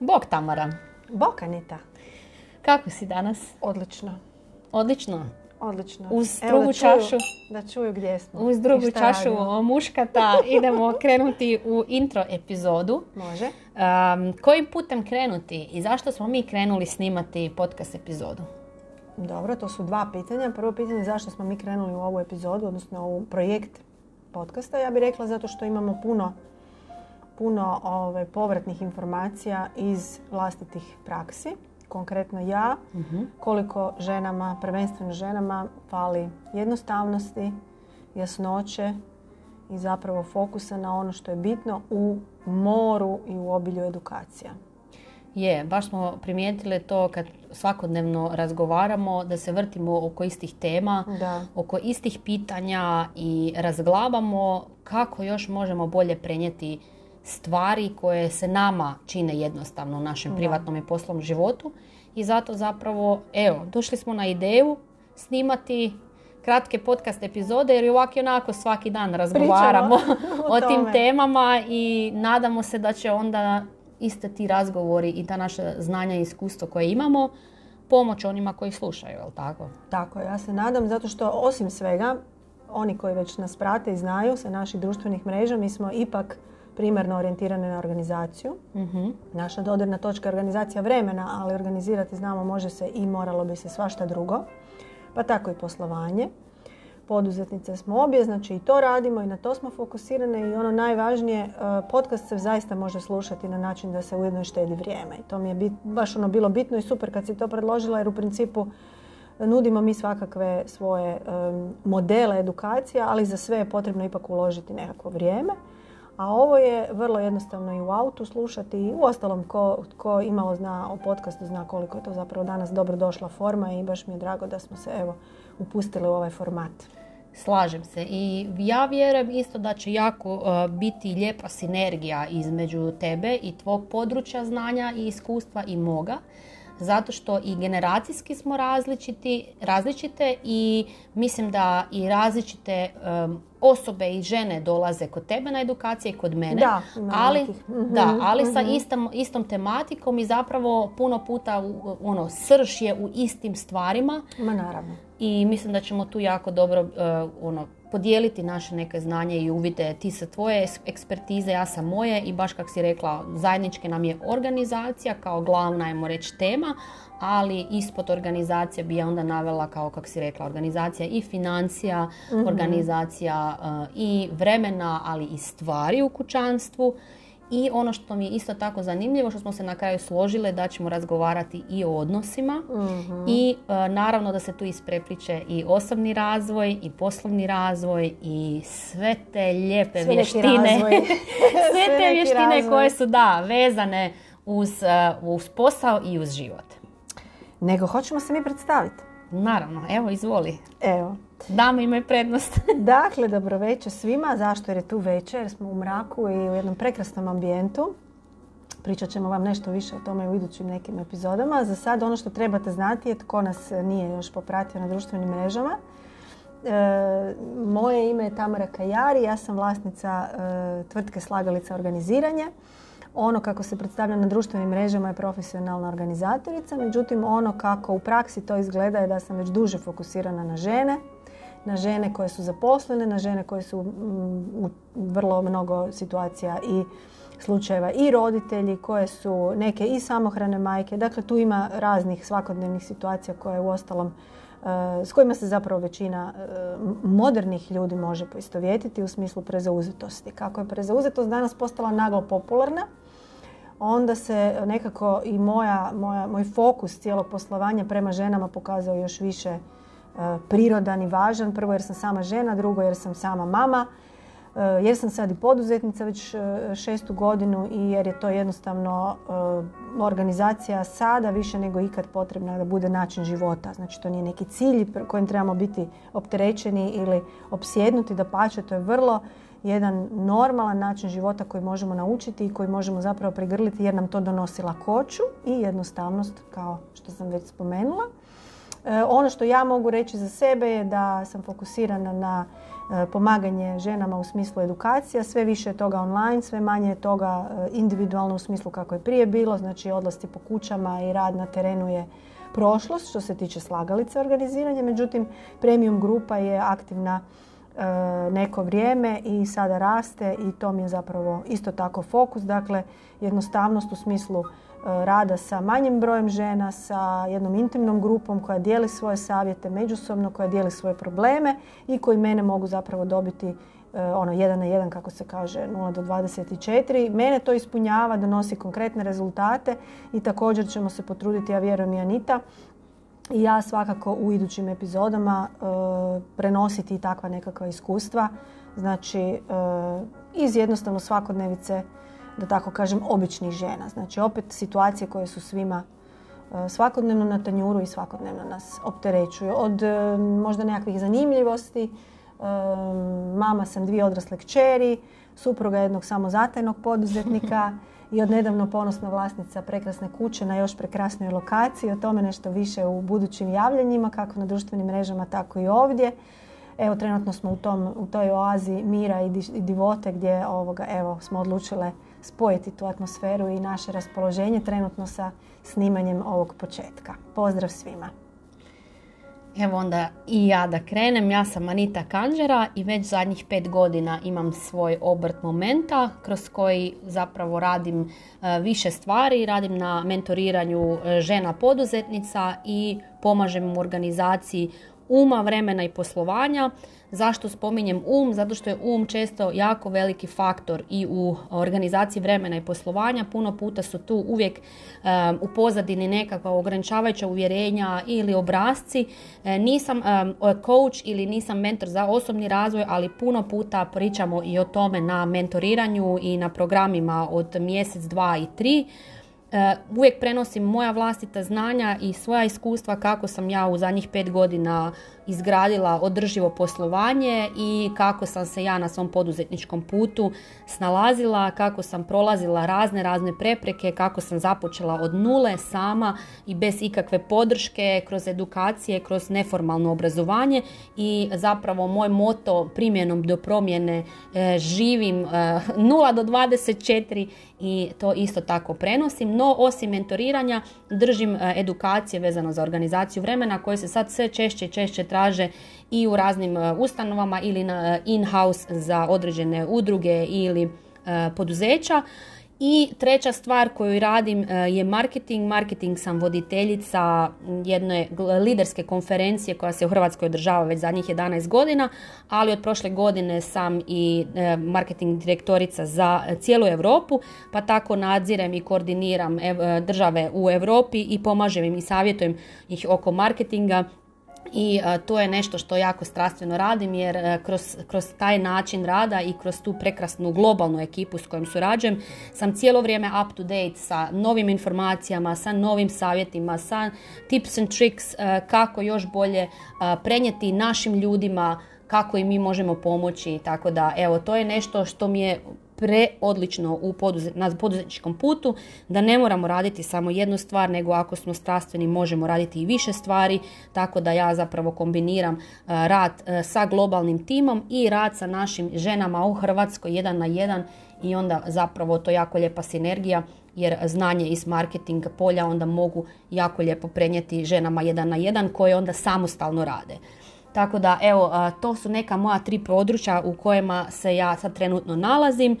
Bog Tamara, Bok Anita. kako si danas? Odlično. Odlično. Odlično. Uz Evo da drugu čuju- čašu. Da čuju gdje smo. Uz drugu čašu radimo. muškata idemo krenuti u intro epizodu. Može. Um, kojim putem krenuti i zašto smo mi krenuli snimati podcast epizodu? Dobro, to su dva pitanja. Prvo pitanje je zašto smo mi krenuli u ovu epizodu, odnosno u projekt podcasta. Ja bih rekla zato što imamo puno, puno ovaj, povratnih informacija iz vlastitih praksi. Konkretno ja, koliko ženama, prvenstveno ženama, fali jednostavnosti, jasnoće i zapravo fokusa na ono što je bitno u moru i u obilju edukacija. Je, baš smo primijetile to kad svakodnevno razgovaramo da se vrtimo oko istih tema, Da. oko istih pitanja i razglabamo kako još možemo bolje prenijeti stvari koje se nama čine jednostavno u našem privatnom i poslovnom životu. I zato zapravo, evo, došli smo na ideju snimati kratke podcast epizode jer ovako i onako svaki dan razgovaramo o o tim temama i nadamo se da će onda iste ti razgovori i ta naša znanja i iskustvo koje imamo pomoć onima koji slušaju, jel tako? Tako, ja se nadam zato što osim svega, oni koji već nas prate i znaju sa naših društvenih mreža, mi smo ipak primarno orijentirane na organizaciju. Mhm. Naša dodirna točka je organizacija vremena, ali organizirati znamo može se i moralo bi se svašta drugo. Pa tako i poslovanje. Poduzetnice smo obje, znači i to radimo i na to smo fokusirane i ono najvažnije, e, podcast se zaista može slušati na način da se ujedno štedi vrijeme. I to mi je bit, baš ono bilo bitno i super kad si to predložila jer u principu nudimo mi svakakve svoje em, modele edukacija, ali za sve je potrebno ipak uložiti nekakvo vrijeme. A ovo je vrlo jednostavno i u autu slušati i u ostalom ko, ko imalo zna o podcastu zna koliko je to zapravo danas dobro došla forma i baš mi je drago da smo se evo upustili u ovaj format. Slažem se i ja vjerujem isto da će jako uh, biti lijepa sinergija između tebe i tvog područja znanja i iskustva i moga zato što i generacijski smo različiti, različite i mislim da i različite um, osobe i žene dolaze kod tebe na edukacije i kod mene. Da, ali. Mhm, da, ali sa istom, istom tematikom i zapravo puno puta u- ono, srž je u istim stvarima Ma naravno. i mislim da ćemo tu jako dobro eh, ono, podijeliti naše neke znanje i uvide. Ti sa tvoje ekspertize, ja sa moje i baš kako si rekla, zajedničke nam je organizacija kao glavna, ajmo reći, tema, ali ispod organizacije bi ja onda navela kao kako si rekla, organizacija i financija, organizacija eh, i vremena, ali i stvari u kućanstvu. I ono što mi je isto tako zanimljivo, što smo se na kraju složile da ćemo razgovarati i o odnosima i e, naravno da se tu isprepliče i osobni razvoj i poslovni razvoj i sve te lijepe Sve vještine. sve Sve te vještine razvoj. koje su da vezane uz, e, uz posao i uz život. Nego hoćemo se mi predstaviti. Naravno, evo izvoli. Evo. Dame imaju prednost. Dakle, dobro večer svima. Zašto? Jer je tu večer, jer smo u mraku i u jednom prekrasnom ambijentu. Pričat ćemo vam nešto više o tome u idućim nekim epizodama. Za sad ono što trebate znati je tko nas nije još popratio na društvenim mrežama. E, moje ime je Tamara Kajari, ja sam vlasnica e, tvrtke Slagalica organiziranje. Ono kako se predstavlja na društvenim mrežama je profesionalna organizatorica, međutim ono kako u praksi to izgleda je da sam već duže fokusirana na žene, na žene koje su zaposlene, na žene koje su mm, u vrlo mnogo situacija i slučajeva i roditelji koje su neke i samohrane majke. Dakle, tu ima raznih svakodnevnih situacija koje u ostalom e, s kojima se zapravo većina e, modernih ljudi može poistovjetiti u smislu prezauzetosti. Kako je prezauzetost danas postala naglo popularna, onda se nekako i moja, moja, moj fokus cijelog poslovanja prema ženama pokazao još više prirodan i važan. Prvo jer sam sama žena, drugo jer sam sama mama, e, jer sam sad i poduzetnica već e, šestu godinu i jer je to jednostavno e, organizacija sada više nego ikad potrebna da bude način života. Znači to nije neki cilj kojim trebamo biti opterećeni ili opsjednuti, da pače, to je vrlo jedan normalan način života koji možemo naučiti i koji možemo zapravo prigrliti jer nam to donosi lakoću i jednostavnost kao što sam već spomenula. E, ono što ja mogu reći za sebe je da sam fokusirana na pomaganje ženama u smislu edukacija, sve više je toga online, sve manje je toga individualno u smislu kako je prije bilo, znači odlasti po kućama i rad na terenu je prošlost što se tiče slagalice organiziranja, međutim premium grupa je aktivna e, neko vrijeme i sada raste i to mi je zapravo isto tako fokus, dakle jednostavnost u smislu e, rada sa manjim brojem žena, sa jednom intimnom grupom koja dijeli svoje savjete međusobno, koja dijeli svoje probleme i koji mene mogu zapravo dobiti E, ono jedan na jedan kako se kaže 0 do 24. Mene to ispunjava, donosi konkretne rezultate i također ćemo se potruditi, ja vjerujem i Anita, i ja svakako u idućim epizodama e, prenositi takva nekakva iskustva. Znači e, iz jednostavno svakodnevice, da tako kažem, običnih žena. Znači opet situacije koje su svima svakodnevno na tanjuru i svakodnevno nas opterećuju. Od možda nekakvih zanimljivosti, mama sam dvije odrasle kćeri, supruga jednog samozatajnog poduzetnika i odnedavno ponosna vlasnica prekrasne kuće na još prekrasnoj lokaciji. O tome nešto više u budućim javljanjima, kako na društvenim mrežama, tako i ovdje. Evo, trenutno smo u, tom, u toj oazi mira i divote gdje ovoga, evo, smo odlučile spojiti tu atmosferu i naše raspoloženje trenutno sa snimanjem ovog početka. Pozdrav svima! Evo onda i ja da krenem. Ja sam Anita Kanđera i već zadnjih pet godina imam svoj obrt momenta kroz koji zapravo radim e, više stvari. Radim na mentoriranju e, žena poduzetnica i pomažem u organizaciji uma, vremena i poslovanja. Zašto spominjem um? Zato što je um često jako veliki faktor i u organizaciji vremena i poslovanja. Puno puta su tu uvijek u pozadini nekakva ograničavajuća uvjerenja ili obrazci. E, nisam coach ili nisam mentor za osobni razvoj, ali puno puta pričamo i o tome na mentoriranju i na programima od mjesec, dva i tri. E, uvijek prenosim moja vlastita znanja i svoja iskustva kako sam ja u zadnjih pet godina izgradila održivo poslovanje i kako sam se ja na svom poduzetničkom putu snalazila, kako sam prolazila razne razne prepreke, kako sam započela od nule sama i bez ikakve podrške, kroz edukacije, kroz neformalno obrazovanje i zapravo moj moto primjenom do promjene e, živim 0 e, do 24 i to isto tako prenosim. No, osim mentoriranja, držim e, edukacije vezano za organizaciju vremena koje se sad sve češće i češće traže i u raznim e, ustanovama ili na e, in-house za određene udruge ili e, poduzeća. I treća stvar koju radim je marketing. Marketing sam voditeljica jedne liderske konferencije koja se u Hrvatskoj održava već zadnjih 11 godina, ali od prošle godine sam i marketing direktorica za cijelu Europu, pa tako nadzirem i koordiniram države u Europi i pomažem im i savjetujem ih oko marketinga i to je nešto što jako strastveno radim jer kroz, kroz taj način rada i kroz tu prekrasnu globalnu ekipu s kojom surađujem sam cijelo vrijeme up to date sa novim informacijama, sa novim savjetima, sa tips and tricks kako još bolje prenijeti našim ljudima kako i mi možemo pomoći. Tako da evo to je nešto što mi je preodlično u poduzet, na poduzetničkom putu, da ne moramo raditi samo jednu stvar, nego ako smo strastveni možemo raditi i više stvari, tako da ja zapravo kombiniram e, rad e, sa globalnim timom i rad sa našim ženama u Hrvatskoj jedan na jedan i onda zapravo to jako lijepa sinergija jer znanje iz marketing polja onda mogu jako lijepo prenijeti ženama jedan na jedan koje onda samostalno rade. Tako da evo, to su neka moja tri područja u kojima se ja sad trenutno nalazim.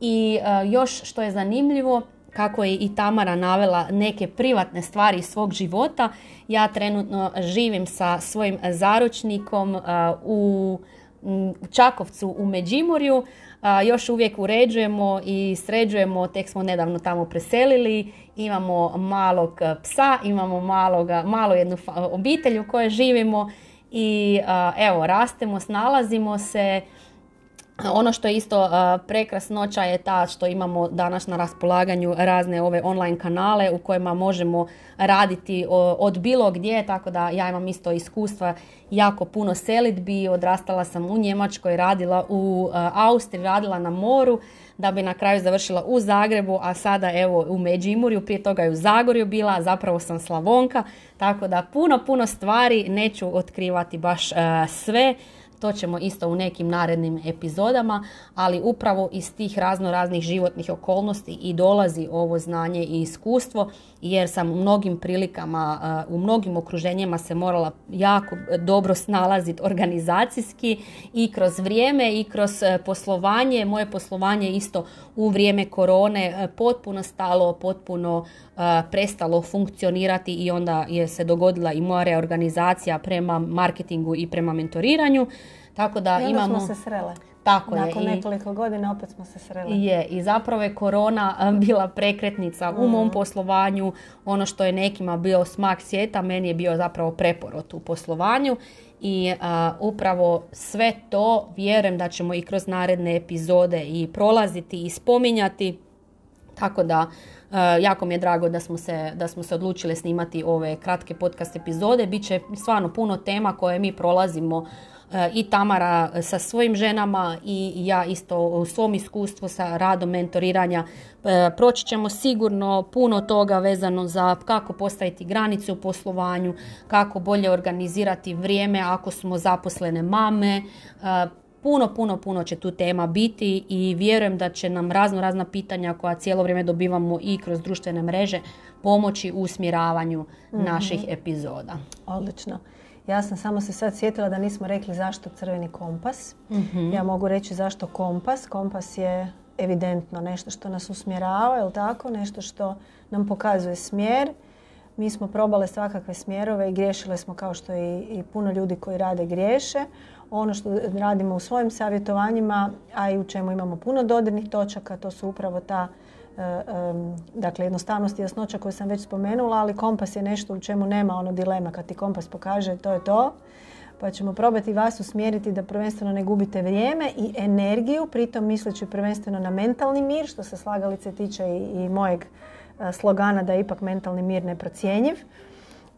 I još što je zanimljivo, kako je i Tamara navela neke privatne stvari iz svog života, ja trenutno živim sa svojim zaručnikom u Čakovcu u Međimurju, još uvijek uređujemo i sređujemo, tek smo nedavno tamo preselili, imamo malog psa, imamo maloga, malo jednu obitelj u kojoj živimo i evo rastemo, snalazimo se. Ono što je isto prekrasnoća je ta što imamo danas na raspolaganju razne ove online kanale u kojima možemo raditi od bilo gdje, tako da ja imam isto iskustva jako puno selitbi, odrastala sam u Njemačkoj, radila u Austriji, radila na moru, da bi na kraju završila u Zagrebu, a sada evo u Međimurju, prije toga je u Zagorju bila, zapravo sam Slavonka, tako da puno, puno stvari neću otkrivati baš sve. To ćemo isto u nekim narednim epizodama, ali upravo iz tih razno raznih životnih okolnosti i dolazi ovo znanje i iskustvo jer sam u mnogim prilikama, u mnogim okruženjima se morala jako dobro snalaziti organizacijski i kroz vrijeme i kroz e, poslovanje. Moje poslovanje isto u vrijeme korone e, potpuno stalo, potpuno prestalo funkcionirati i onda je se dogodila i moja reorganizacija prema marketingu i prema mentoriranju. Tako da I imamo... smo se srele. Tako Nakon je. nekoliko godina opet smo se sreli. Je, i zapravo je korona bila prekretnica u mom mm. poslovanju. Ono što je nekima bio smak svijeta, meni je bio zapravo preporot u poslovanju. I upravo sve to vjerujem da ćemo i kroz naredne epizode i prolaziti i spominjati. Tako da jako mi je drago da smo, se, da smo se odlučili snimati ove kratke podcast epizode. Biće stvarno puno tema koje mi prolazimo i Tamara sa svojim ženama i ja isto u svom iskustvu sa radom mentoriranja. E, proći ćemo sigurno puno toga vezano za kako postaviti granice u poslovanju, kako bolje organizirati vrijeme ako smo zaposlene mame. E, puno, puno, puno će tu tema biti i vjerujem da će nam razno razna pitanja koja cijelo vrijeme dobivamo i kroz društvene mreže pomoći u usmjeravanju mhm. naših epizoda. Odlično. Ja sam samo se sad sjetila da nismo rekli zašto crveni kompas. Mhm. Ja mogu reći zašto kompas. Kompas je evidentno nešto što nas usmjerava, je tako? Nešto što nam pokazuje smjer. Mi smo probale svakakve smjerove i griješile smo kao što i, i puno ljudi koji rade griješe. Ono što radimo u svojim savjetovanjima, a i u čemu imamo puno dodirnih točaka, to su upravo ta dakle jednostavnost i jasnoća koju sam već spomenula, ali kompas je nešto u čemu nema ono dilema. Kad ti kompas pokaže to je to, pa ćemo probati vas usmjeriti da prvenstveno ne gubite vrijeme i energiju, pritom misleći prvenstveno na mentalni mir, što se slagalice tiče i, i mojeg e, slogana da je ipak mentalni mir neprocjenjiv.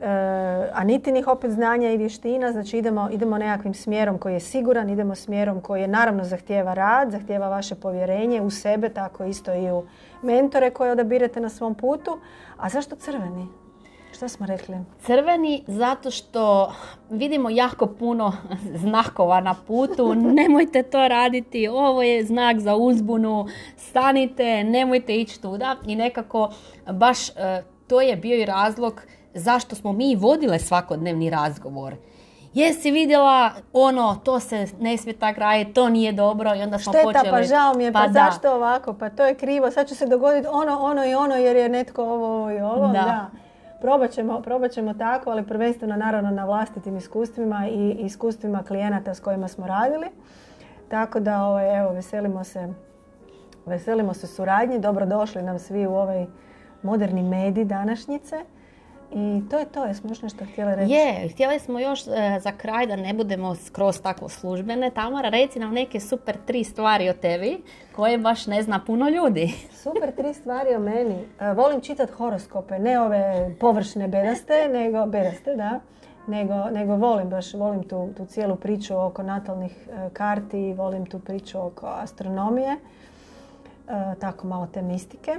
E, a nitinih opet znanja i vještina, znači idemo, idemo nekakvim smjerom koji je siguran, idemo smjerom koji je naravno zahtjeva rad, zahtjeva vaše povjerenje u sebe, tako isto i u mentore koje odabirate na svom putu. A zašto crveni? Što smo rekli? Crveni zato što vidimo jako puno znakova na putu. Nemojte to raditi. Ovo je znak za uzbunu. Stanite, nemojte ići tuda. I nekako baš e, to je bio i razlog zašto smo mi vodile svakodnevni razgovor jesi vidjela ono, to se ne smije tak raditi, to nije dobro i onda smo Šteta, počeli... pa žao mi je, pa, pa zašto ovako, pa to je krivo, sad će se dogoditi ono, ono i ono jer je netko ovo, ovo i ovo. Da. Probat ćemo, probat ćemo tako, ali prvenstveno naravno na vlastitim iskustvima i iskustvima klijenata s kojima smo radili. Tako da ovaj, evo, veselimo se, veselimo se suradnji, dobrodošli nam svi u ovaj moderni medij današnjice. I to je to, jesmo još nešto htjeli reći? Je, htjeli smo još e, za kraj da ne budemo skroz tako službene. Tamara, reci nam neke super tri stvari o tebi koje baš ne zna puno ljudi. super tri stvari o meni. E, volim čitati horoskope, ne ove površne bedaste, nego bedaste, da. Nego, nego volim baš, volim tu, tu cijelu priču oko natalnih e, karti, volim tu priču oko astronomije, tako malo te mistike.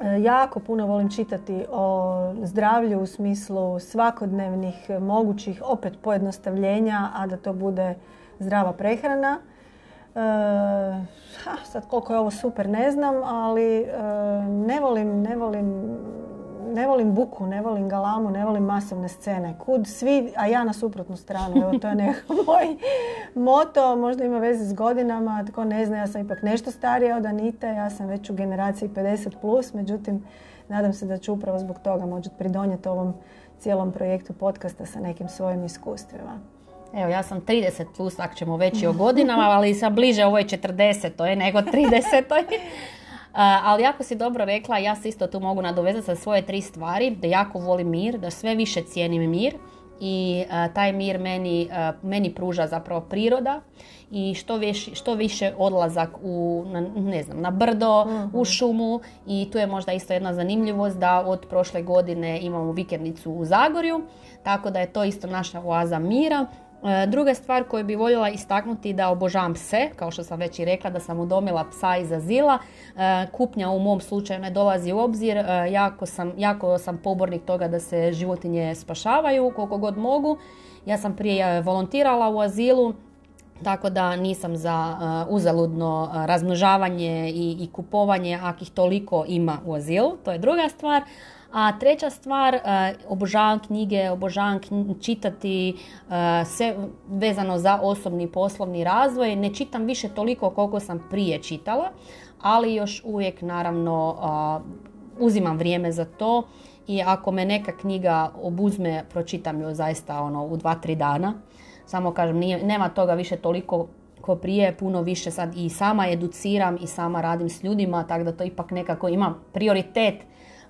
E, jako puno volim čitati o zdravlju u smislu svakodnevnih mogućih opet pojednostavljenja, a da to bude zdrava prehrana. E, sad koliko je ovo super ne znam, ali e, ne volim, ne volim ne volim buku, ne volim galamu, ne volim masovne scene. Kud svi, a ja na suprotnu stranu. Evo, to je nekako moj moto, možda ima veze s godinama, tko ne zna, ja sam ipak nešto starija od Anite, ja sam već u generaciji 50+, plus, međutim, nadam se da ću upravo zbog toga moći pridonijeti ovom cijelom projektu podcasta sa nekim svojim iskustvima. Evo, ja sam 30 plus, ako ćemo već i o godinama, ali sam bliže ovoj 40 to je nego 30 ali jako si dobro rekla, ja se isto tu mogu nadovezati sa svoje tri stvari, da jako volim mir, da sve više cijenim mir i taj mir meni, meni pruža zapravo priroda i što, što više odlazak u, na, ne znam, na brdo, u mhm. šumu i tu je možda isto jedna zanimljivost da od prošle godine imamo vikendicu u Zagorju, tako da je to isto naša oaza mira druga stvar koju bi voljela istaknuti da obožavam pse, kao što sam već i rekla da sam udomila psa iz azila. E, kupnja u mom slučaju ne dolazi u obzir, e, jako sam, jako sam pobornik toga da se životinje spašavaju koliko god mogu. Ja sam prije volontirala u azilu tako da nisam za uzaludno razmnožavanje i, i kupovanje akih toliko ima u azilu, to je druga stvar. A treća stvar, uh, obožavam knjige, obožavam čitati uh, sve vezano za osobni poslovni razvoj. Ne čitam više toliko koliko sam prije čitala, ali još uvijek naravno uzimam vrijeme za to i ako me neka knjiga obuzme, pročitam ju zaista ono u dva, tri dana. Samo kažem, nije, nema toga više toliko ko prije, puno više sad i sama educiram i sama radim s ljudima, tako da to ipak nekako ima prioritet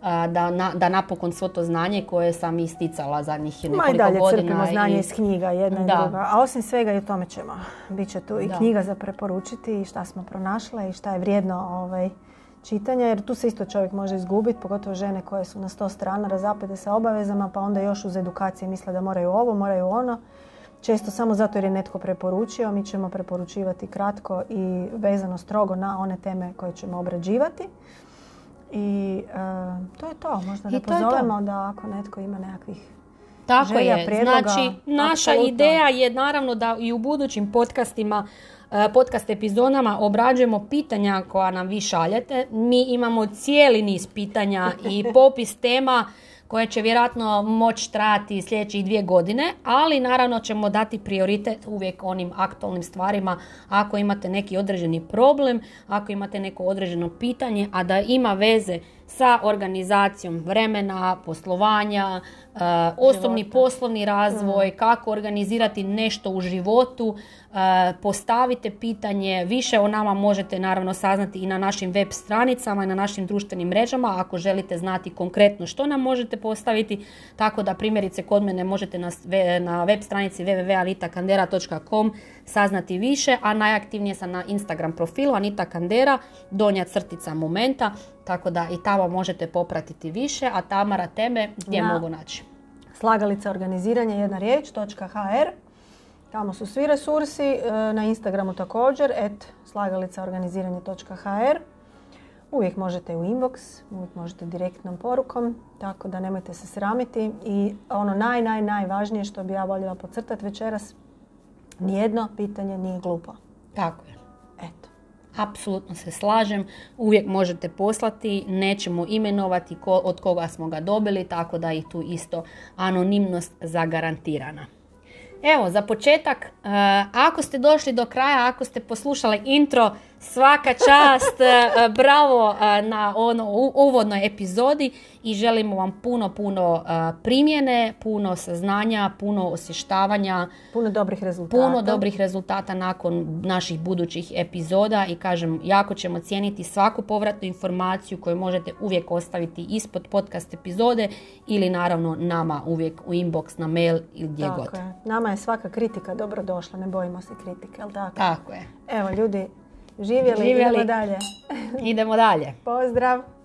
da, na, da napokon svo to znanje koje sam isticala zadnjih Ma i nekoliko dalje godina. crpimo znanje i- iz knjiga, jedna i druga. A osim svega i o tome ćemo. Biće tu i Da. knjiga za preporučiti i šta smo pronašle i šta je vrijedno ovaj, čitanja. Jer tu se isto čovjek može izgubiti, pogotovo žene koje su na sto strana razapete sa obavezama, pa onda još uz edukacije misle da moraju ovo, moraju ono. Često samo zato jer je netko preporučio, mi ćemo preporučivati kratko i vezano strogo na one teme koje ćemo obrađivati. I e, to je to. Možda da to to. pozovemo da ako netko ima nekakvih Tako želja, je. prijedloga, Znači, naša ideja je naravno da i u budućim podcastima, e, podcast epizodama obrađujemo pitanja koja nam vi šaljete. Mi imamo cijeli niz pitanja i popis tema koje će vjerojatno moći trajati sljedećih dvije godine, ali naravno ćemo dati prioritet uvijek onim aktualnim stvarima ako imate neki određeni problem, ako imate neko određeno pitanje, a da ima veze sa organizacijom vremena, poslovanja, e, osobni Života. poslovni razvoj, kako organizirati nešto u životu, e, postavite pitanje, više o nama možete naravno saznati i na našim web stranicama i na našim društvenim mrežama ako želite znati konkretno što nam možete postaviti, tako da primjerice kod mene možete na, na web stranici www.anitakandera.com saznati više, a najaktivnije sam na Instagram profilu Anita Kandera, donja crtica momenta, tako da i tamo možete popratiti više, a Tamara tebe gdje Na- mogu naći? slagalica organiziranje jedna riječ .hr Tamo su svi resursi, e, na Instagramu također, et slagalicaorganiziranje.hr. Uvijek možete u inbox, uvijek možete direktnom porukom, tako da nemojte se sramiti. I ono naj, naj, najvažnije što bi ja voljela podcrtati večeras, nijedno pitanje nije glupo. Tako je. Eto. Apsolutno se slažem, uvijek možete poslati, nećemo imenovati ko, od koga smo ga dobili, tako da i tu isto anonimnost zagarantirana. Evo, za početak, e, ako ste došli do kraja, ako ste poslušali intro, svaka čast, e, bravo e, na ono uvodnoj epizodi i želimo vam puno, puno e, primjene, puno saznanja, puno osvještavanja, Puno dobrih rezultata. puno dobrih rezultata nakon naših budućih epizoda i kažem, jako ćemo cijeniti svaku povratnu informaciju koju možete uvijek ostaviti ispod podcast epizode ili naravno nama uvijek u inbox, na mail ili gdje Tako god. je. Nama je svaka kritika dobro došla, ne bojimo se kritike, jel tako? Tako je. Evo ljudi, živjeli, Živjeli. idemo dalje. Idemo dalje. Pozdrav!